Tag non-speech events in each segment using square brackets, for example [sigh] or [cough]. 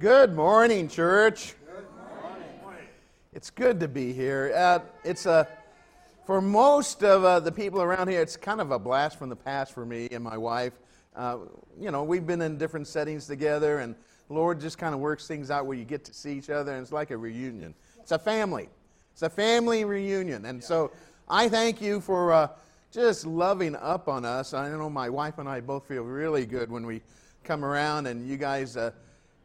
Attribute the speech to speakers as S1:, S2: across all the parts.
S1: Good morning, church. Good morning. It's good to be here. Uh, it's a, for most of uh, the people around here, it's kind of a blast from the past for me and my wife. Uh, you know, we've been in different settings together, and the Lord just kind of works things out where you get to see each other, and it's like a reunion. It's a family. It's a family reunion. And so I thank you for uh, just loving up on us. I know my wife and I both feel really good when we come around, and you guys, uh,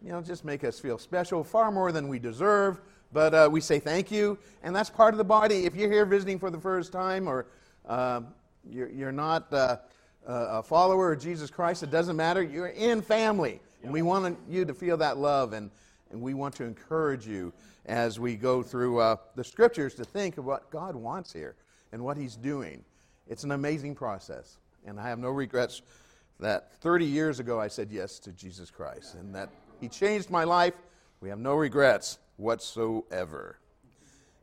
S1: you know, just make us feel special, far more than we deserve. But uh, we say thank you, and that's part of the body. If you're here visiting for the first time, or uh, you're, you're, not uh, a follower of Jesus Christ, it doesn't matter. You're in family, and we want you to feel that love, and, and we want to encourage you as we go through uh, the scriptures to think of what God wants here and what He's doing. It's an amazing process, and I have no regrets that 30 years ago I said yes to Jesus Christ, and that He changed my life. We have no regrets whatsoever.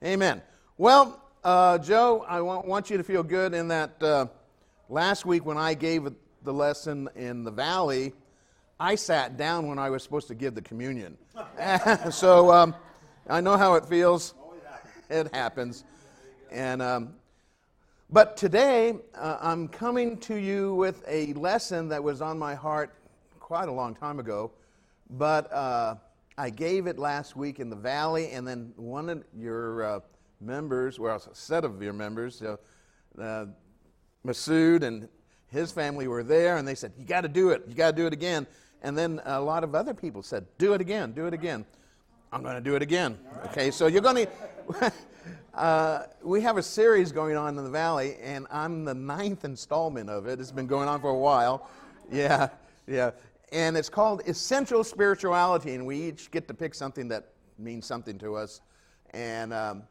S1: Amen. Well, uh, Joe, I want, want, you to feel good in that uh, last week when I gave the lesson in the valley, I sat down when I was supposed to give the communion. [laughs] so um, I know how it feels. It happens. And um, but today uh, I'm coming to you with a lesson that was on my heart quite a long time ago, but uh, I gave it last week in the valley, and then one of your uh, members, well, a set of your members, uh, uh, Masood and his family were there, and they said, You got to do it. You got to do it again. And then a lot of other people said, Do it again, do it again. I'm going to do it again. Okay, so you're going [laughs] to. Uh, we have a series going on in the valley, and I'm the ninth installment of it. It's been going on for a while. Yeah, yeah and it's called Essential Spirituality, and we each get to pick something that means something to us. And um,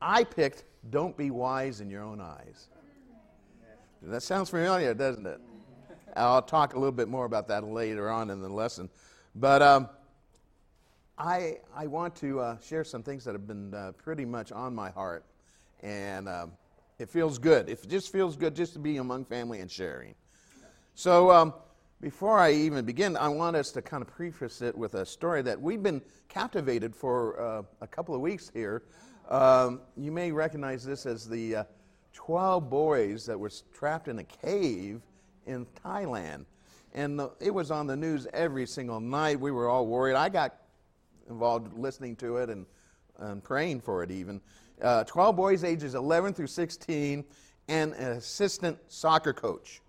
S1: I picked Don't Be Wise in Your Own Eyes. That sounds familiar, doesn't it? I'll talk a little bit more about that later on in the lesson. But um, I, I want to uh, share some things that have been uh, pretty much on my heart. And um, it feels good. It just feels good just to be among family and sharing. So, um, before I even begin, I want us to kind of preface it with a story that we've been captivated for uh, a couple of weeks here. Um, you may recognize this as the uh, 12 boys that were trapped in a cave in Thailand. And the, it was on the news every single night. We were all worried. I got involved listening to it and, and praying for it even. Uh, 12 boys ages 11 through 16 and an assistant soccer coach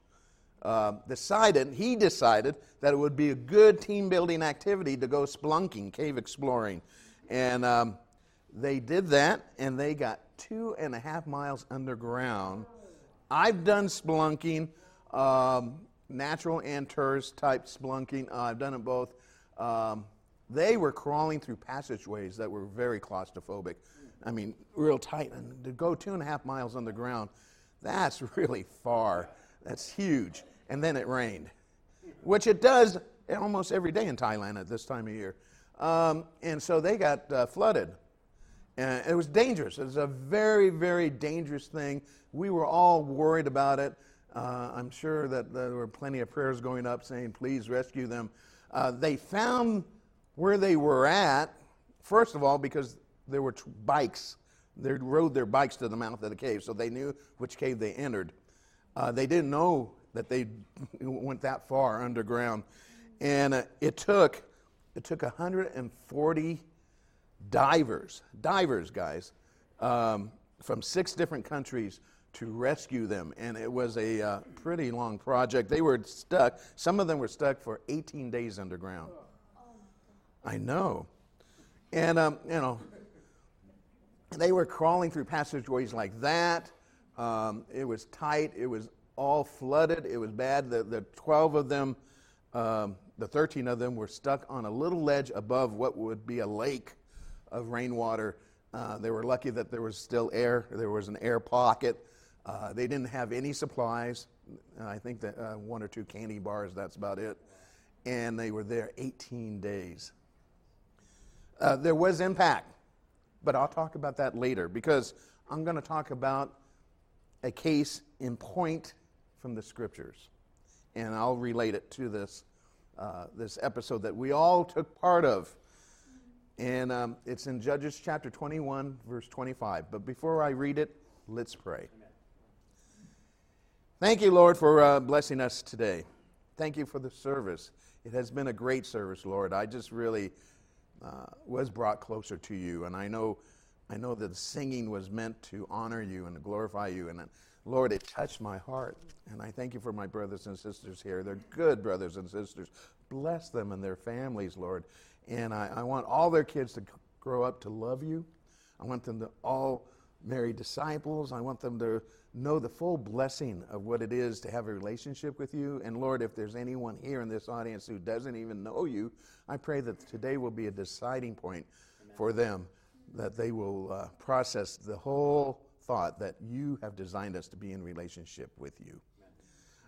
S1: uh, decided, he decided that it would be a good team building activity to go splunking, cave exploring. And um, they did that, and they got two and a half miles underground. I've done splunking, um, natural and tourist type splunking. Uh, I've done it both. Um, they were crawling through passageways that were very claustrophobic. I mean, real tight. And to go two and a half miles underground, that's [laughs] really far. That's huge and then it rained, which it does almost every day in Thailand at this time of year. Um, and so they got uh, flooded. And it was dangerous. It was a very, very dangerous thing. We were all worried about it. Uh, I'm sure that there were plenty of prayers going up saying, please rescue them. Uh, they found where they were at, first of all, because there were t- bikes. They rode their bikes to the mouth of the cave, so they knew which cave they entered. Uh, they didn't know that they [laughs] went that far underground. And uh, it took it took 140 divers, divers, guys, um, from six different countries to rescue them. And it was a uh, pretty long project. They were stuck, some of them were stuck for 18 days underground. I know. And, um, you know, they were crawling through passageways like that. Um, it was tight, it was all flooded. It was bad. The, the 12 of them, um, the 13 of them, were stuck on a little ledge above what would be a lake of rainwater. Uh, they were lucky that there was still air. There was an air pocket. Uh, they didn't have any supplies. I think that uh, one or two candy bars, that's about it. And they were there 18 days. Uh, there was impact, but I'll talk about that later because I'm going to talk about a case in point from the scriptures. And I'll relate it to this uh, this episode that we all took part of. And um, it's in Judges chapter 21, verse 25. But before I read it, let's pray. Thank you, Lord, for uh, blessing us today. Thank you for the service. It has been a great service, Lord. I just really uh, was brought closer to you, and I know, I know that the singing was meant to honor you and to glorify you. And Lord, it touched my heart, and I thank you for my brothers and sisters here. They're good brothers and sisters. Bless them and their families, Lord. And I, I want all their kids to grow up to love you. I want them to all marry disciples. I want them to know the full blessing of what it is to have a relationship with you. And Lord, if there's anyone here in this audience who doesn't even know you, I pray that today will be a deciding point Amen. for them, that they will uh, process the whole thought that you have designed us to be in relationship with you.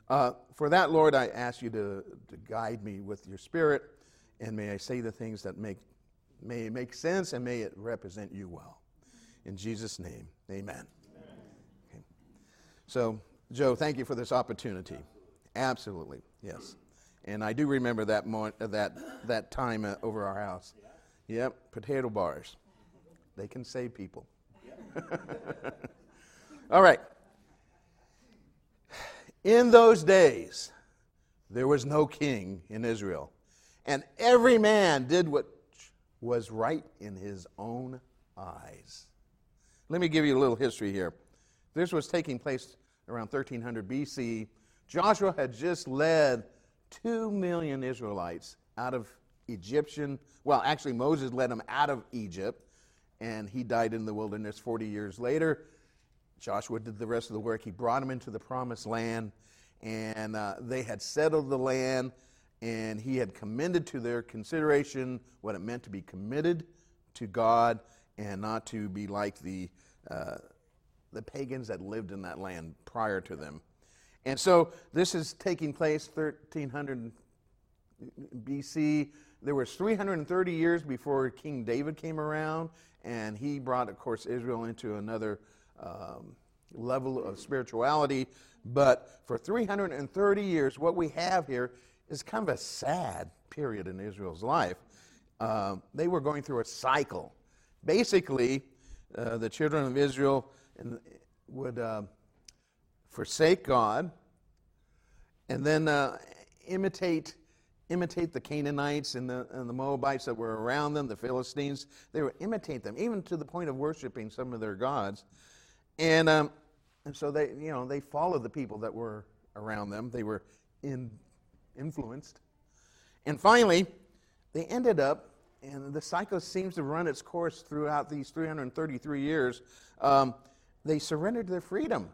S1: Uh, for that, Lord, I ask you to, to guide me with your spirit, and may I say the things that make, may make sense and may it represent you well. In Jesus' name, amen. So, Joe, thank you for this opportunity. Absolutely, yes. And I do remember that moment, uh, that that time uh, over our house. Yep, potato bars. They can save people. [laughs] All right. In those days, there was no king in Israel, and every man did what was right in his own eyes. Let me give you a little history here. This was taking place around 1300 BC. Joshua had just led 2 million Israelites out of Egyptian, well, actually, Moses led them out of Egypt, and he died in the wilderness 40 years later. Joshua did the rest of the work. He brought him into the promised land, and uh, they had settled the land, and he had commended to their consideration what it meant to be committed to God and not to be like the uh, the pagans that lived in that land prior to them. And so this is taking place 1300 BC. There was 330 years before King David came around, and he brought, of course, Israel into another um, level of spirituality. But for 330 years, what we have here is kind of a sad period in Israel's life. Uh, they were going through a cycle. Basically, uh, the children of Israel would uh, forsake God and then uh, imitate imitate the Canaanites and the, and the Moabites that were around them, the Philistines. They would imitate them, even to the point of worshiping some of their gods. And, um, and so they, you know, they followed the people that were around them. They were in, influenced. And finally, they ended up, and the cycle seems to run its course throughout these 333 years. Um, they surrendered their freedom.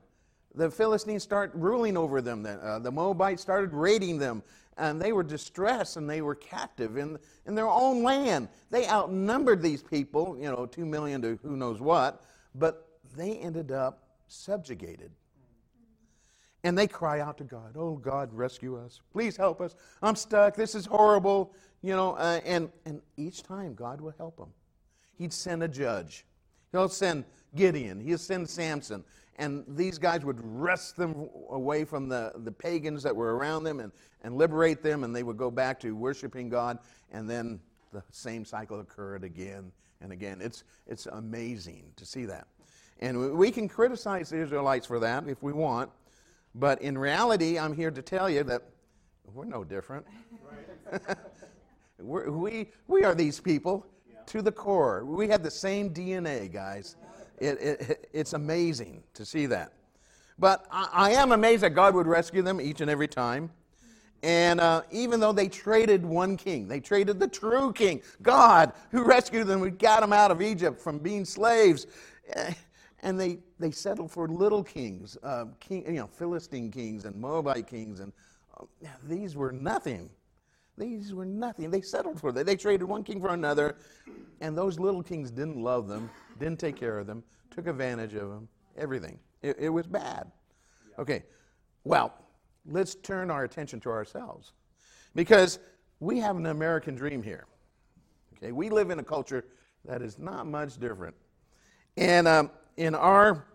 S1: The Philistines start ruling over them. The, uh, the Moabites started raiding them, and they were distressed and they were captive in, in their own land. They outnumbered these people, you know, two million to who knows what, but they ended up subjugated. And they cry out to God, Oh, God, rescue us. Please help us. I'm stuck. This is horrible. You know, uh, and, and each time God would help them. He'd send a judge. He'll send Gideon, he'll send Samson. And these guys would wrest them away from the, the pagans that were around them and, and liberate them, and they would go back to worshiping God. And then the same cycle occurred again and again. It's, it's amazing to see that. And we can criticize the Israelites for that if we want, but in reality, I'm here to tell you that we're no different. [laughs] we're, we, we are these people to the core. We have the same DNA, guys. It, it, it's amazing to see that. But I, I, am amazed that God would rescue them each and every time. And uh, even though they traded one king, they traded the true king, God, who rescued them, who got them out of Egypt from being slaves. Eh, and they, they settled for little kings, uh, king, you know, Philistine kings and Moabite kings. And uh, these were nothing these were nothing. They settled for that. They traded one king for another, and those little kings didn't love them, didn't take care of them, took advantage of them, everything. It, it was bad. Okay, well, let's turn our attention to ourselves because we have an American dream here. Okay, we live in a culture that is not much different, and um, in our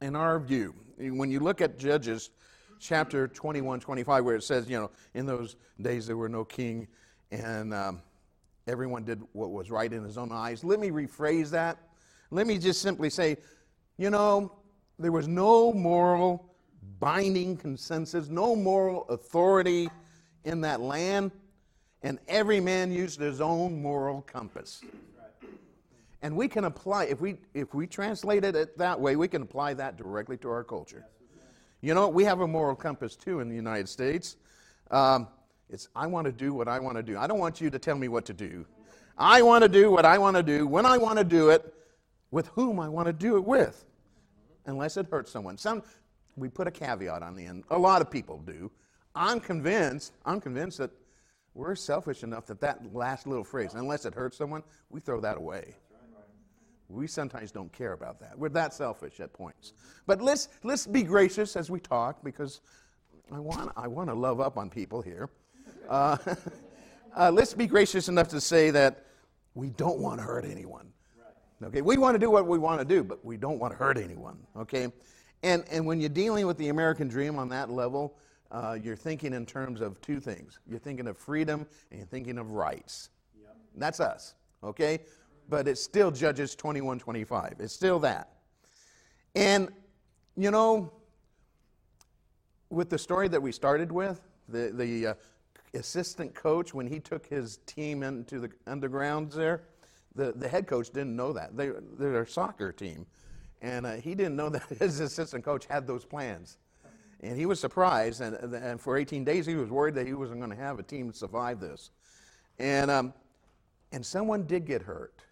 S1: in our view, when you look at Judges chapter 21, 25, where it says, you know, in those days there were no king and um, everyone did what was right in his own eyes. Let me rephrase that. Let me just simply say, you know, there was no moral binding consensus, no moral authority in that land, and every man used his own moral compass. And we can apply, if we, if we translated it that way, we can apply that directly to our culture. You know, we have a moral compass too in the United States. Um, it's, I want to do what I want to do. I don't want you to tell me what to do. I want to do what I want to do when I want to do it with whom I want to do it with, unless it hurts someone. Some, we put a caveat on the end. A lot of people do. I'm convinced, I'm convinced that we're selfish enough that that last little phrase, unless it hurts someone, we throw that away. We sometimes don't care about that. We're that selfish at points. But let's, let's be gracious as we talk because I want, I want to love up on people here. Uh, [laughs] uh, let's be gracious enough to say that we don't want to hurt anyone. Okay, we want to do what we want to do, but we don't want to hurt anyone. Okay, and and when you're dealing with the American dream on that level, uh, you're thinking in terms of two things. You're thinking of freedom and you're thinking of rights. Yep. That's us. Okay, but it still Judges 21 25. It's still that. And, you know, with the story that we started with, the, the uh, assistant coach, when he took his team into the undergrounds there, the, the head coach didn't know that. They, they're a soccer team. And uh, he didn't know [laughs] that his assistant coach had those plans. And he was surprised. And, and for 18 days, he was worried that he wasn't going to have a team survive this. And, um, and someone did get hurt.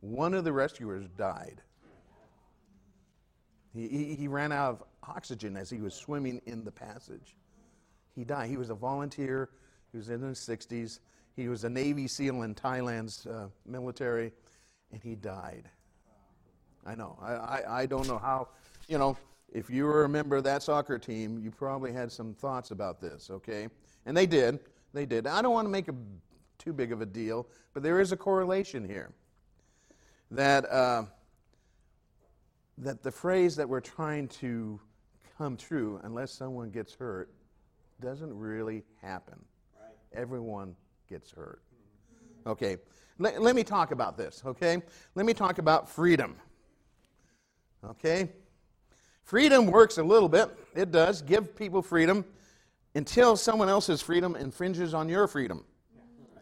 S1: One of the rescuers died. He, he, he, ran out of oxygen as he was swimming in the passage. He died. He was a volunteer. He was in his 60s. He was a Navy SEAL in Thailand's uh, military, and he died. I know. I, I, I don't know how, you know, if you were a member of that soccer team, you probably had some thoughts about this, okay? And they did. They did. I don't want to make a, too big of a deal, but there is a correlation here that, uh, that the phrase that we're trying to come true, unless someone gets hurt, doesn't really happen. Right. Everyone gets hurt. Okay, let, let me talk about this, okay? Let me talk about freedom. Okay? Freedom works a little bit. It does give people freedom until someone else's freedom infringes on your freedom.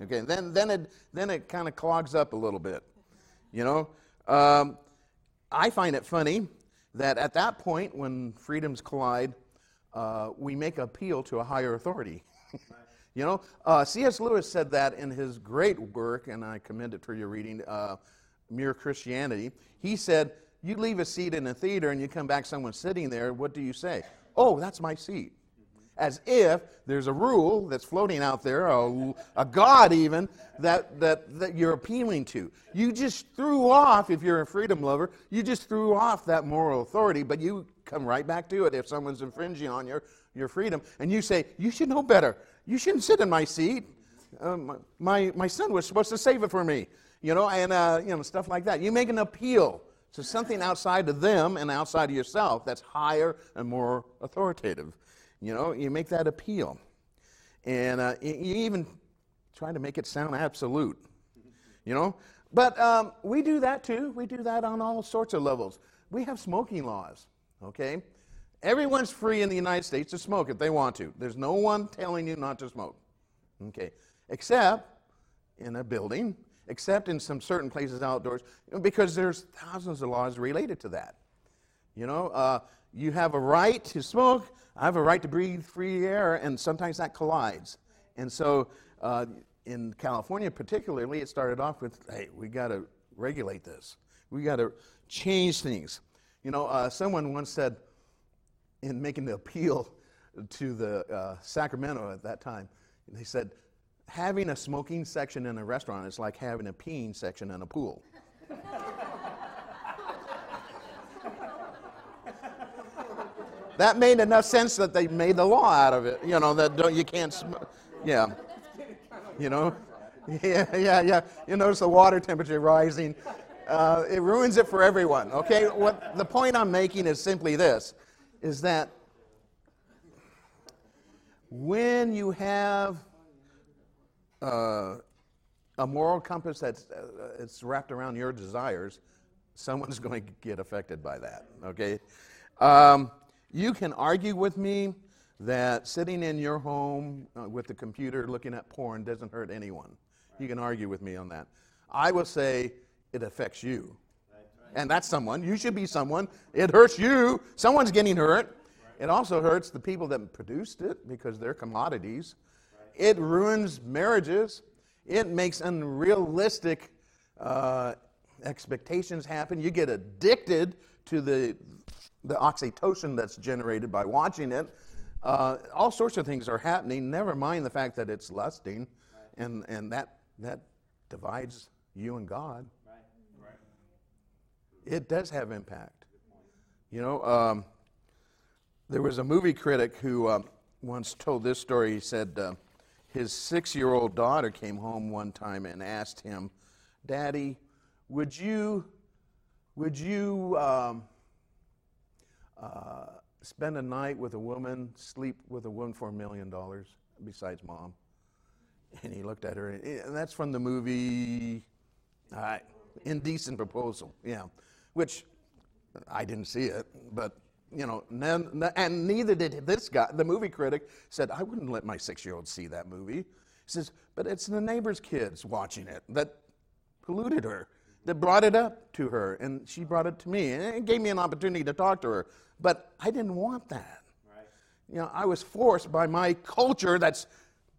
S1: Okay, then, then it, then it kind of clogs up a little bit. You know, um, I find it funny that at that point, when freedoms collide, uh, we make appeal to a higher authority. [laughs] you know, uh, C.S. Lewis said that in his great work, and I commend it for your reading, uh, Mere Christianity. He said, You leave a seat in a theater and you come back, someone's sitting there, what do you say? Oh, that's my seat as if there's a rule that's floating out there, a, a God even, that, that, that you're appealing to. You just threw off, if you're a freedom lover, you just threw off that moral authority, but you come right back to it if someone's infringing on your, your freedom. And you say, You should know better. You shouldn't sit in my seat. Um, my, my son was supposed to save it for me, you know, and uh, you know, stuff like that. You make an appeal to something outside of them and outside of yourself that's higher and more authoritative. You know, you make that appeal. And uh, you even try to make it sound absolute. You know? But um, we do that too. We do that on all sorts of levels. We have smoking laws, okay? Everyone's free in the United States to smoke if they want to. There's no one telling you not to smoke, okay? Except in a building, except in some certain places outdoors, because there's thousands of laws related to that. You know, uh, you have a right to smoke, I have a right to breathe free air, and sometimes that collides. And so uh, in California, particularly, it started off with hey, we got to regulate this, we got to change things. You know, uh, someone once said, in making the appeal to the uh, Sacramento at that time, they said, having a smoking section in a restaurant is like having a peeing section in a pool. [laughs] that made enough sense that they made the law out of it. You know, that don't, you can't, sm- yeah. You know, [laughs] yeah, yeah, yeah. You notice the water temperature rising. Uh, it ruins it for everyone. Okay, what the point I'm making is simply this: is that when you have uh, a moral compass that's uh, it's wrapped around your desires, someone's [laughs] going to get affected by that. Okay, um, you can argue with me that sitting in your home uh, with the computer looking at porn doesn't hurt anyone. You can argue with me on that. I will say it affects you. And that's someone. You should be someone. It hurts you. Someone's getting hurt. It also hurts the people that produced it because they're commodities. It ruins marriages. It makes unrealistic uh, expectations happen. You get addicted to the, the oxytocin that's generated by watching it. Uh, all sorts of things are happening, never mind the fact that it's lusting, and, and that, that divides you and God. It does have impact. You know, um, there was a movie critic who uh, once told this story. He said uh, his six year old daughter came home one time and asked him, Daddy, would you, would you um, uh, spend a night with a woman, sleep with a woman for a million dollars besides mom? And he looked at her, and that's from the movie uh, Indecent Proposal, yeah, which I didn't see it, but you know, and neither did this guy. The movie critic said, I wouldn't let my six year old see that movie. He says, but it's the neighbor's kids watching it that polluted her, that brought it up to her, and she brought it to me. And it gave me an opportunity to talk to her. But I didn't want that. Right. You know, I was forced by my culture that's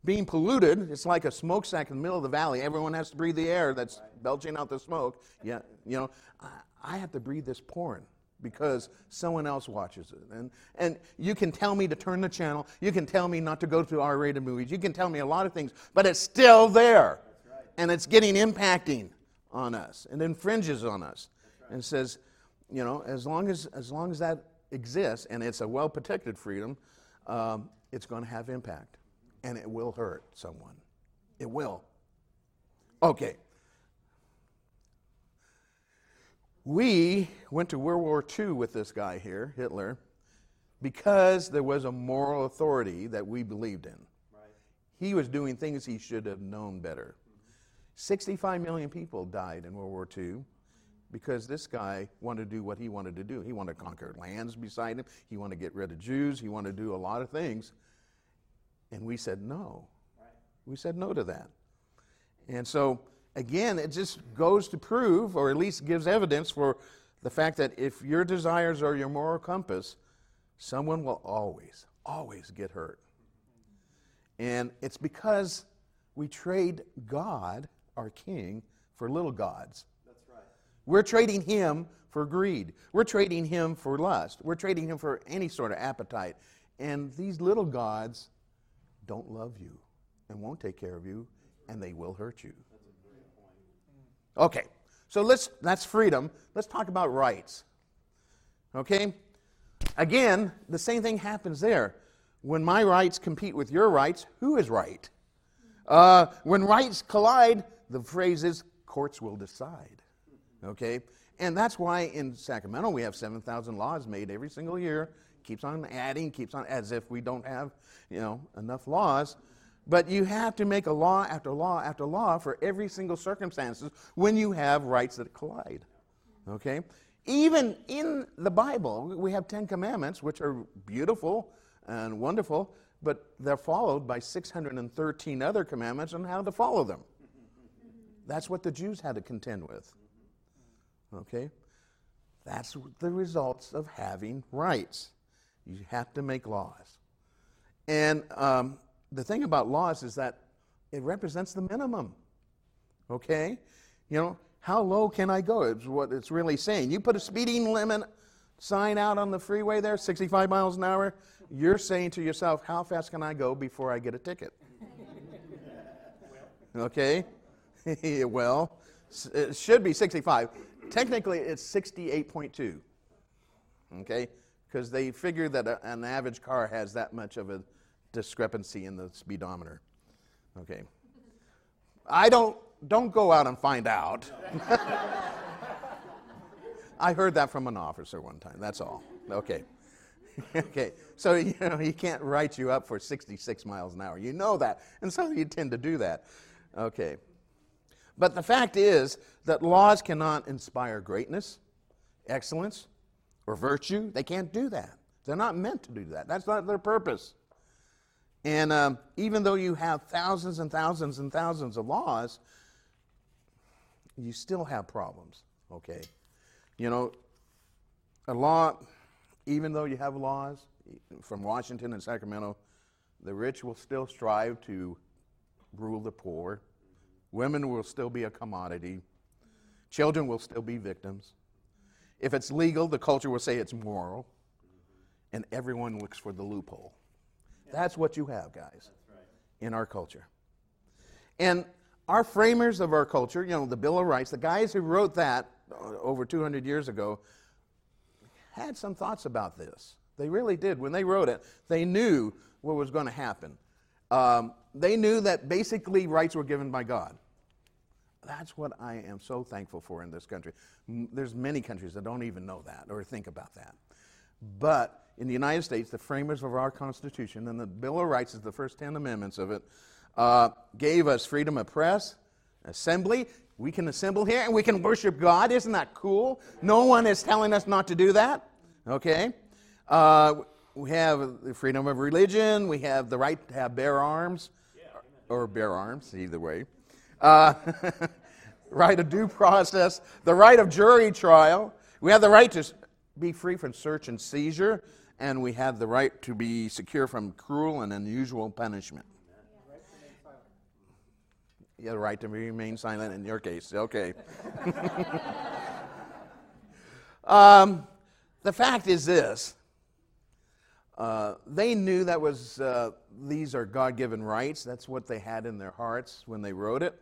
S1: being polluted. It's like a smokestack in the middle of the valley. Everyone has to breathe the air that's right. belching out the smoke. Yeah, you know, I, I have to breathe this porn because someone else watches it. And, and you can tell me to turn the channel. You can tell me not to go to R rated movies. You can tell me a lot of things, but it's still there. Right. And it's getting impacting on us and infringes on us right. and says, you know, as long as, as long as that exists and it's a well protected freedom, um, it's going to have impact and it will hurt someone. It will. Okay. We went to World War II with this guy here, Hitler, because there was a moral authority that we believed in. Right. He was doing things he should have known better. 65 million people died in World War II because this guy wanted to do what he wanted to do. He wanted to conquer lands beside him, he wanted to get rid of Jews, he wanted to do a lot of things. And we said no. We said no to that. And so again, it just goes to prove, or at least gives evidence for the fact that if your desires are your moral compass, someone will always, always get hurt. And it's because we trade God, our King, for little gods. That's right. We're trading Him for greed. We're trading Him for lust. We're trading Him for any sort of appetite. And these little gods don't love you and won't take care of you, and they will hurt you. Okay, so let's, that's freedom. Let's talk about rights. Okay? Again, the same thing happens there. When my rights compete with your rights, who is right? Uh, when rights collide, the phrase is courts will decide. Okay? And that's why in Sacramento we have 7,000 laws made every single year. Keeps on adding, keeps on, as if we don't have, you know, enough laws. But you have to make a law after law after law for every single circumstances when you have rights that collide. Okay? Even in the Bible, we have 10 commandments, which are beautiful and wonderful, but they're followed by 613 other commandments on how to follow them. That's what the Jews had to contend with. Okay? That's the results of having rights. You have to make laws. And um, the thing about laws is that it represents the minimum. Okay? You know, how low can I go? It's what it's really saying. You put a speeding limit sign out on the freeway there, 65 miles an hour, you're saying to yourself, how fast can I go before I get a ticket? [laughs] okay? [laughs] well, it should be 65. Technically, it's 68.2. Okay? Because they figure that a, an average car has that much of a discrepancy in the speedometer. Okay. I don't, don't go out and find out. [laughs] I heard that from an officer one time, that's all. Okay. [laughs] okay, so you know he can't write you up for 66 miles an hour. You know that, and so you tend to do that. Okay, but the fact is that laws cannot inspire greatness, excellence, or virtue. They can't do that. They're not meant to do that. That's not their purpose. And um, even though you have thousands and thousands and thousands of laws, you still have problems. Okay, you know, a law even though you have laws from Washington and Sacramento, the rich will still strive to rule the poor. Women will still be a commodity. Children will still be victims. If it's legal, the culture will say it's moral. And everyone looks for the loophole. That's what you have, guys, in our culture. And our framers of our culture, you know, the Bill of Rights, the guys who wrote that uh, over 200 years ago, had some thoughts about this. They really did. When they wrote it, they knew what was going to happen. Um, they knew that basically rights were given by God. That's what I am so thankful for in this country. There's many countries that don't even know that or think about that. But in the United States, the framers of our Constitution, and the Bill of Rights is the first 10 amendments of it, uh, gave us freedom of press, assembly, we can assemble here and we can worship God. Isn't that cool? No one is telling us not to do that. Okay? Uh, we have the freedom of religion. We have the right to have bear arms, or bear arms, either way. Uh, [laughs] right of due process, the right of jury trial. We have the right to be free from search and seizure, and we have the right to be secure from cruel and unusual punishment. You have the right to remain silent in your case. Okay. [laughs] um, the fact is this uh, they knew that was uh, these are god-given rights that's what they had in their hearts when they wrote it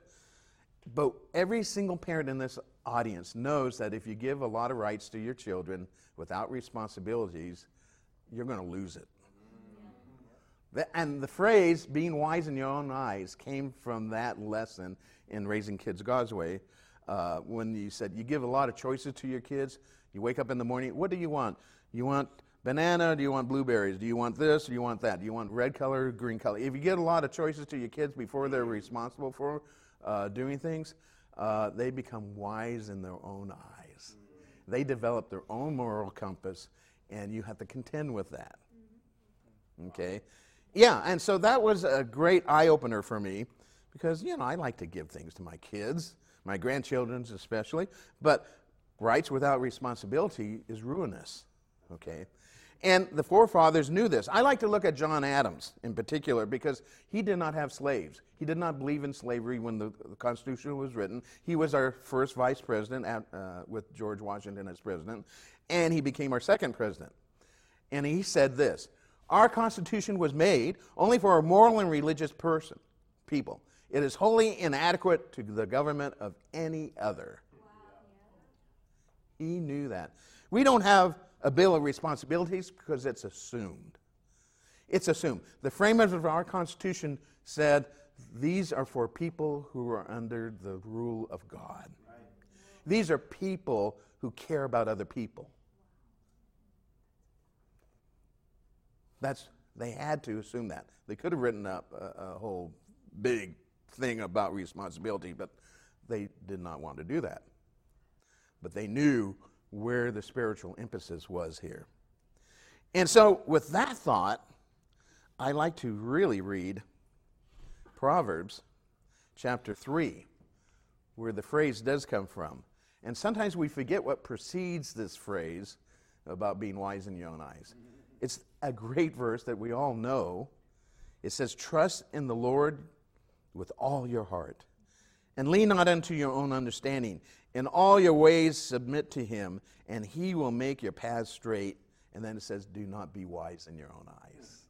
S1: but every single parent in this audience knows that if you give a lot of rights to your children without responsibilities you're going to lose it and the phrase, being wise in your own eyes, came from that lesson in Raising Kids God's Way. Uh, when you said you give a lot of choices to your kids, you wake up in the morning, what do you want? You want banana? Do you want blueberries? Do you want this? Do you want that? Do you want red color, green color? If you get a lot of choices to your kids before they're responsible for uh, doing things, uh, they become wise in their own eyes. They develop their own moral compass, and you have to contend with that. Okay? yeah, and so that was a great eye opener for me because, you know, I like to give things to my kids, my grandchildren's especially, but rights without responsibility is ruinous, okay? And the forefathers knew this. I like to look at John Adams in particular because he did not have slaves. He did not believe in slavery when the, the Constitution was written. He was our first vice president at, uh, with George Washington as president, and he became our second president. And he said this our Constitution was made only for a moral and religious person, people. It is wholly inadequate to the government of any other. He knew that. We don't have a bill of responsibilities because it's assumed. It's assumed. The framers of our Constitution said these are for people who are under the rule of God. These are people who care about other people. That's, they had to assume that. They could have written up a, a whole big thing about responsibility, but they did not want to do that. But they knew where the spiritual emphasis was here. And so, with that thought, I like to really read Proverbs chapter 3, where the phrase does come from. And sometimes we forget what precedes this phrase about being wise in your own eyes. It's a great verse that we all know. It says, Trust in the Lord with all your heart, and lean not unto your own understanding. In all your ways submit to him, and he will make your paths straight. And then it says, Do not be wise in your own eyes.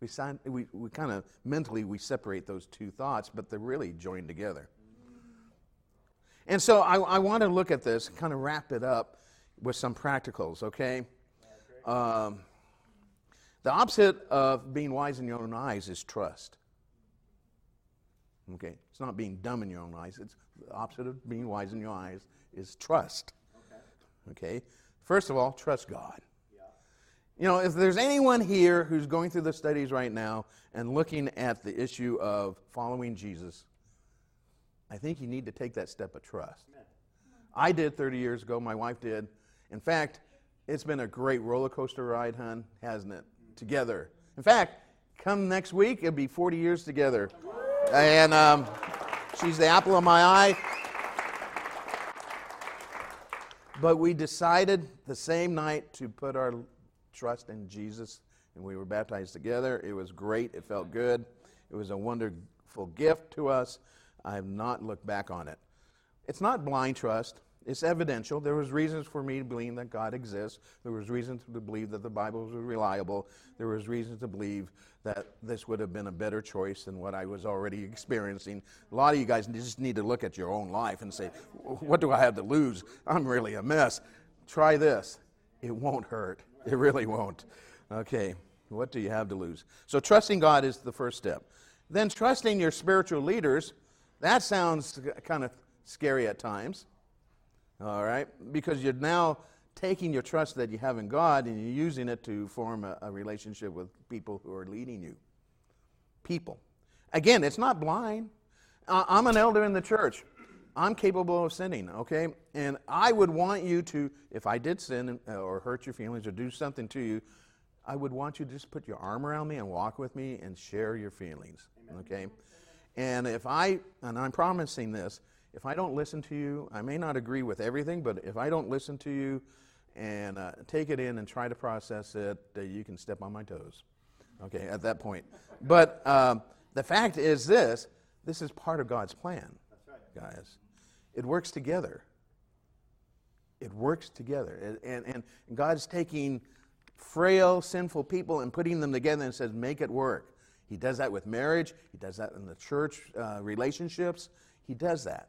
S1: We, sign, we, we kind of mentally we separate those two thoughts, but they're really joined together. And so I, I want to look at this, kind of wrap it up with some practicals, okay? Um, the opposite of being wise in your own eyes is trust. Okay, it's not being dumb in your own eyes. It's the opposite of being wise in your eyes is trust. Okay. okay? First of all, trust God. Yeah. You know, if there's anyone here who's going through the studies right now and looking at the issue of following Jesus, I think you need to take that step of trust. I did 30 years ago, my wife did. In fact, it's been a great roller coaster ride, hun, hasn't it? Together. In fact, come next week, it'll be 40 years together. And um, she's the apple of my eye. But we decided the same night to put our trust in Jesus, and we were baptized together. It was great. It felt good. It was a wonderful gift to us. I have not looked back on it. It's not blind trust. It's evidential. There was reasons for me to believe that God exists. There was reasons to believe that the Bible was reliable. There was reasons to believe that this would have been a better choice than what I was already experiencing. A lot of you guys just need to look at your own life and say, "What do I have to lose? I'm really a mess." Try this. It won't hurt. It really won't. Okay. What do you have to lose? So trusting God is the first step. Then trusting your spiritual leaders. That sounds kind of scary at times. All right? Because you're now taking your trust that you have in God and you're using it to form a, a relationship with people who are leading you. People. Again, it's not blind. Uh, I'm an elder in the church. I'm capable of sinning, okay? And I would want you to, if I did sin uh, or hurt your feelings or do something to you, I would want you to just put your arm around me and walk with me and share your feelings, okay? And if I, and I'm promising this, if I don't listen to you, I may not agree with everything, but if I don't listen to you and uh, take it in and try to process it, uh, you can step on my toes. Okay, at that point. But um, the fact is this this is part of God's plan, guys. It works together. It works together. And, and, and God's taking frail, sinful people and putting them together and says, make it work. He does that with marriage, He does that in the church uh, relationships. He does that.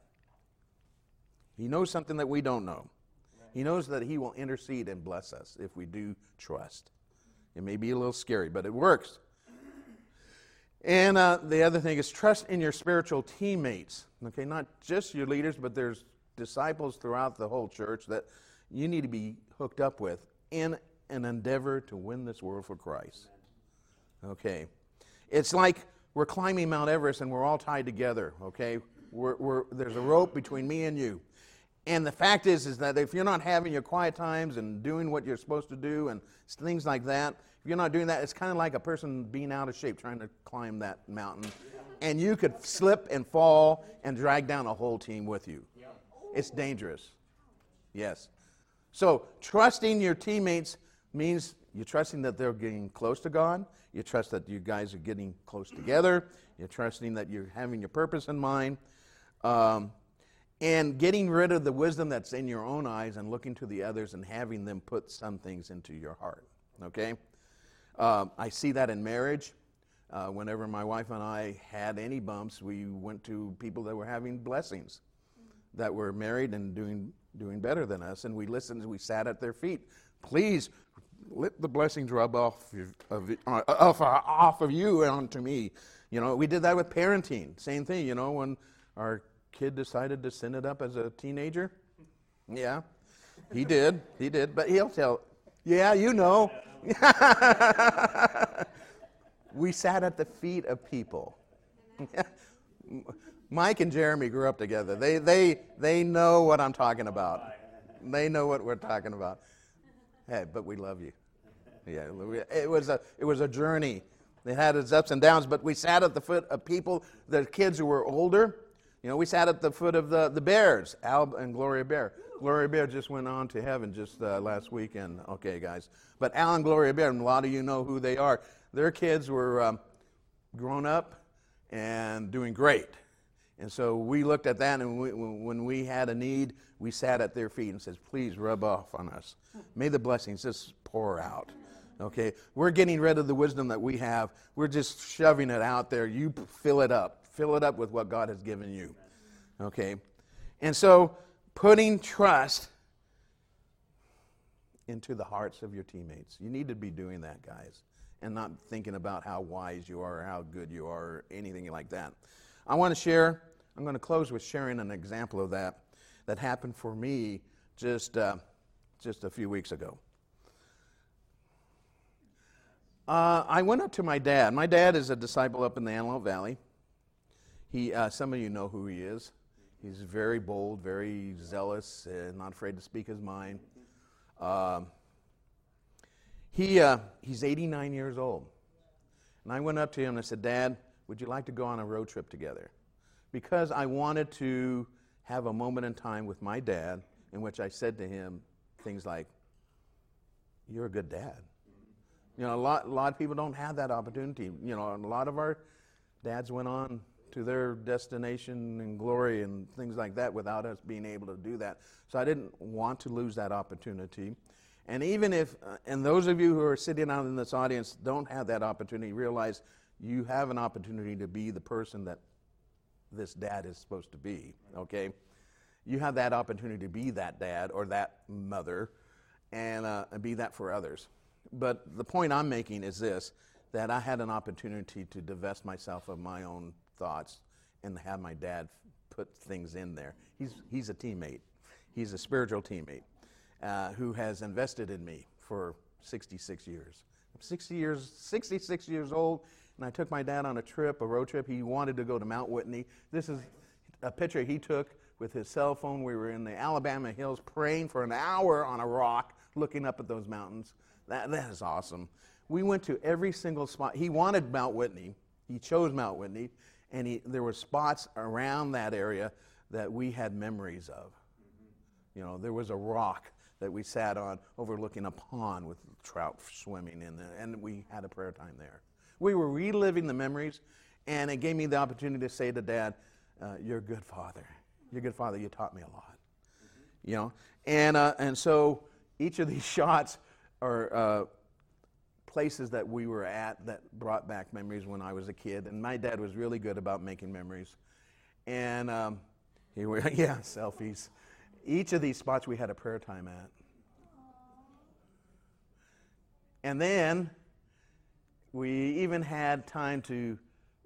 S1: He knows something that we don't know. He knows that He will intercede and bless us if we do trust. It may be a little scary, but it works. And uh, the other thing is trust in your spiritual teammates. Okay, not just your leaders, but there's disciples throughout the whole church that you need to be hooked up with in an endeavor to win this world for Christ. Okay, it's like we're climbing Mount Everest and we're all tied together. Okay, we're, we're, there's a rope between me and you. And the fact is, is that if you're not having your quiet times and doing what you're supposed to do and things like that, if you're not doing that, it's kind of like a person being out of shape trying to climb that mountain. And you could slip and fall and drag down a whole team with you. It's dangerous. Yes. So trusting your teammates means you're trusting that they're getting close to God. You trust that you guys are getting close together. You're trusting that you're having your purpose in mind. Um, and getting rid of the wisdom that's in your own eyes and looking to the others and having them put some things into your heart. Okay? Uh, I see that in marriage. Uh, whenever my wife and I had any bumps, we went to people that were having blessings, that were married and doing, doing better than us, and we listened, we sat at their feet. Please let the blessings rub off of, uh, off, off of you and onto me. You know, we did that with parenting. Same thing, you know, when our kid decided to send it up as a teenager? Yeah, he did. He did. But he'll tell, yeah, you know. [laughs] we sat at the feet of people. [laughs] Mike and Jeremy grew up together. They, they, they know what I'm talking about. They know what we're talking about. Hey, but we love you. Yeah, it was a, it was a journey. It had its ups and downs, but we sat at the foot of people, the kids who were older, you know, we sat at the foot of the, the Bears, Al and Gloria Bear. Gloria Bear just went on to heaven just uh, last weekend. Okay, guys. But Al and Gloria Bear, and a lot of you know who they are. Their kids were um, grown up and doing great. And so we looked at that, and we, when we had a need, we sat at their feet and said, "Please rub off on us. May the blessings just pour out." Okay, we're getting rid of the wisdom that we have. We're just shoving it out there. You fill it up. Fill it up with what God has given you. Okay? And so, putting trust into the hearts of your teammates. You need to be doing that, guys, and not thinking about how wise you are or how good you are or anything like that. I want to share, I'm going to close with sharing an example of that that happened for me just, uh, just a few weeks ago. Uh, I went up to my dad. My dad is a disciple up in the Antelope Valley. He, uh, some of you know who he is. He's very bold, very zealous, and not afraid to speak his mind. Um, he, uh, he's 89 years old. And I went up to him and I said, Dad, would you like to go on a road trip together? Because I wanted to have a moment in time with my dad in which I said to him things like, You're a good dad. You know, a lot, a lot of people don't have that opportunity. You know, a lot of our dads went on to their destination and glory and things like that without us being able to do that. So I didn't want to lose that opportunity. And even if, uh, and those of you who are sitting out in this audience don't have that opportunity, realize you have an opportunity to be the person that this dad is supposed to be, okay? You have that opportunity to be that dad or that mother and uh, be that for others. But the point I'm making is this that I had an opportunity to divest myself of my own thoughts and have my dad put things in there. He's, he's a teammate, he's a spiritual teammate uh, who has invested in me for 66 years. I'm 60 years, 66 years old, and I took my dad on a trip, a road trip. He wanted to go to Mount Whitney. This is a picture he took with his cell phone. We were in the Alabama hills praying for an hour on a rock, looking up at those mountains. That, that is awesome. We went to every single spot. He wanted Mount Whitney. He chose Mount Whitney, and he, there were spots around that area that we had memories of. You know, there was a rock that we sat on overlooking a pond with trout swimming in there, and we had a prayer time there. We were reliving the memories, and it gave me the opportunity to say to Dad, uh, "You're a good father. You're a good father. You taught me a lot." Mm-hmm. You know, and uh, and so each of these [laughs] shots are uh, places that we were at that brought back memories when I was a kid. And my dad was really good about making memories. And um, [laughs] yeah, selfies. Each of these spots we had a prayer time at. And then we even had time to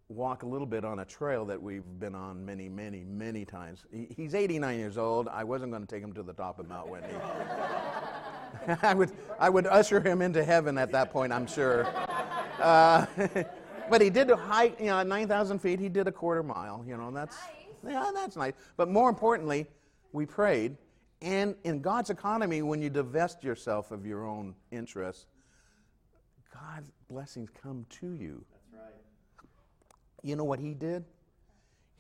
S1: walk a little bit on a trail that we've been on many, many, many times. He's 89 years old. I wasn't going to take him to the top of Mount Whitney. [laughs] [laughs] I would, I would usher him into heaven at that point, I'm sure. Uh, [laughs] but he did a hike, you know, 9,000 feet. He did a quarter mile. You know, that's nice. yeah, that's nice. But more importantly, we prayed. And in God's economy, when you divest yourself of your own interests, God's blessings come to you.
S2: That's right.
S1: You know what he did?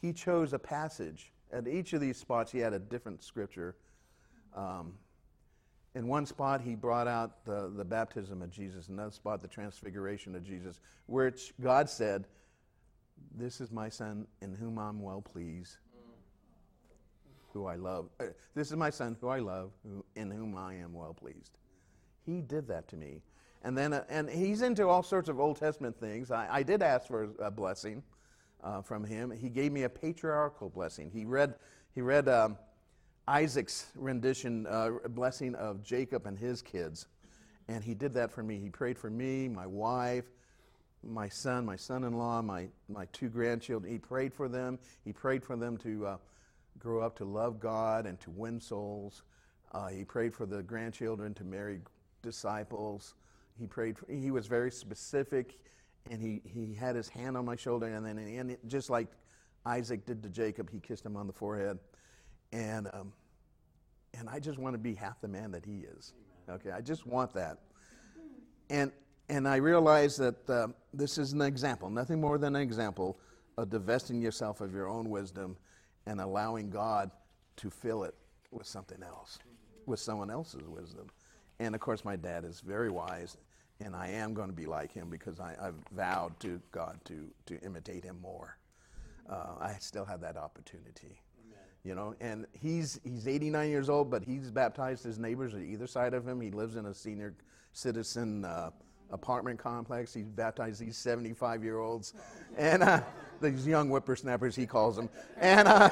S1: He chose a passage. At each of these spots, he had a different scripture. Um, in one spot, he brought out the, the baptism of Jesus. In another spot, the transfiguration of Jesus, which God said, This is my son in whom I'm well pleased, who I love. Uh, this is my son who I love, who, in whom I am well pleased. He did that to me. And then, uh, and he's into all sorts of Old Testament things. I, I did ask for a blessing uh, from him. He gave me a patriarchal blessing. He read, he read um, Isaac's rendition, uh, blessing of Jacob and his kids. And he did that for me. He prayed for me, my wife, my son, my son in law, my, my two grandchildren. He prayed for them. He prayed for them to uh, grow up to love God and to win souls. Uh, he prayed for the grandchildren to marry disciples. He prayed, for, he was very specific, and he, he had his hand on my shoulder, and then and just like Isaac did to Jacob, he kissed him on the forehead. And, um, and I just want to be half the man that he is. Okay, I just want that. And, and I realize that uh, this is an example, nothing more than an example of divesting yourself of your own wisdom and allowing God to fill it with something else, with someone else's wisdom. And of course, my dad is very wise, and I am going to be like him because I, have vowed to God to, to imitate him more. Uh, I still have that opportunity you know and he's he's 89 years old but he's baptized his neighbors at either side of him. He lives in a senior citizen uh, apartment complex. He's baptized these 75 year olds. And uh, these young whippersnappers he calls them. And uh,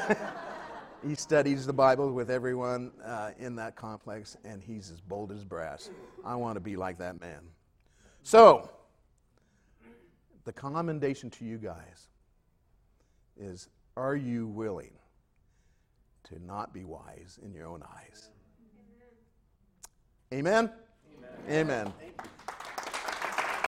S1: he studies the bible with everyone uh, in that complex and he's as bold as brass. I want to be like that man. So the commendation to you guys is are you willing to not be wise in your own eyes. Amen? Amen. Amen.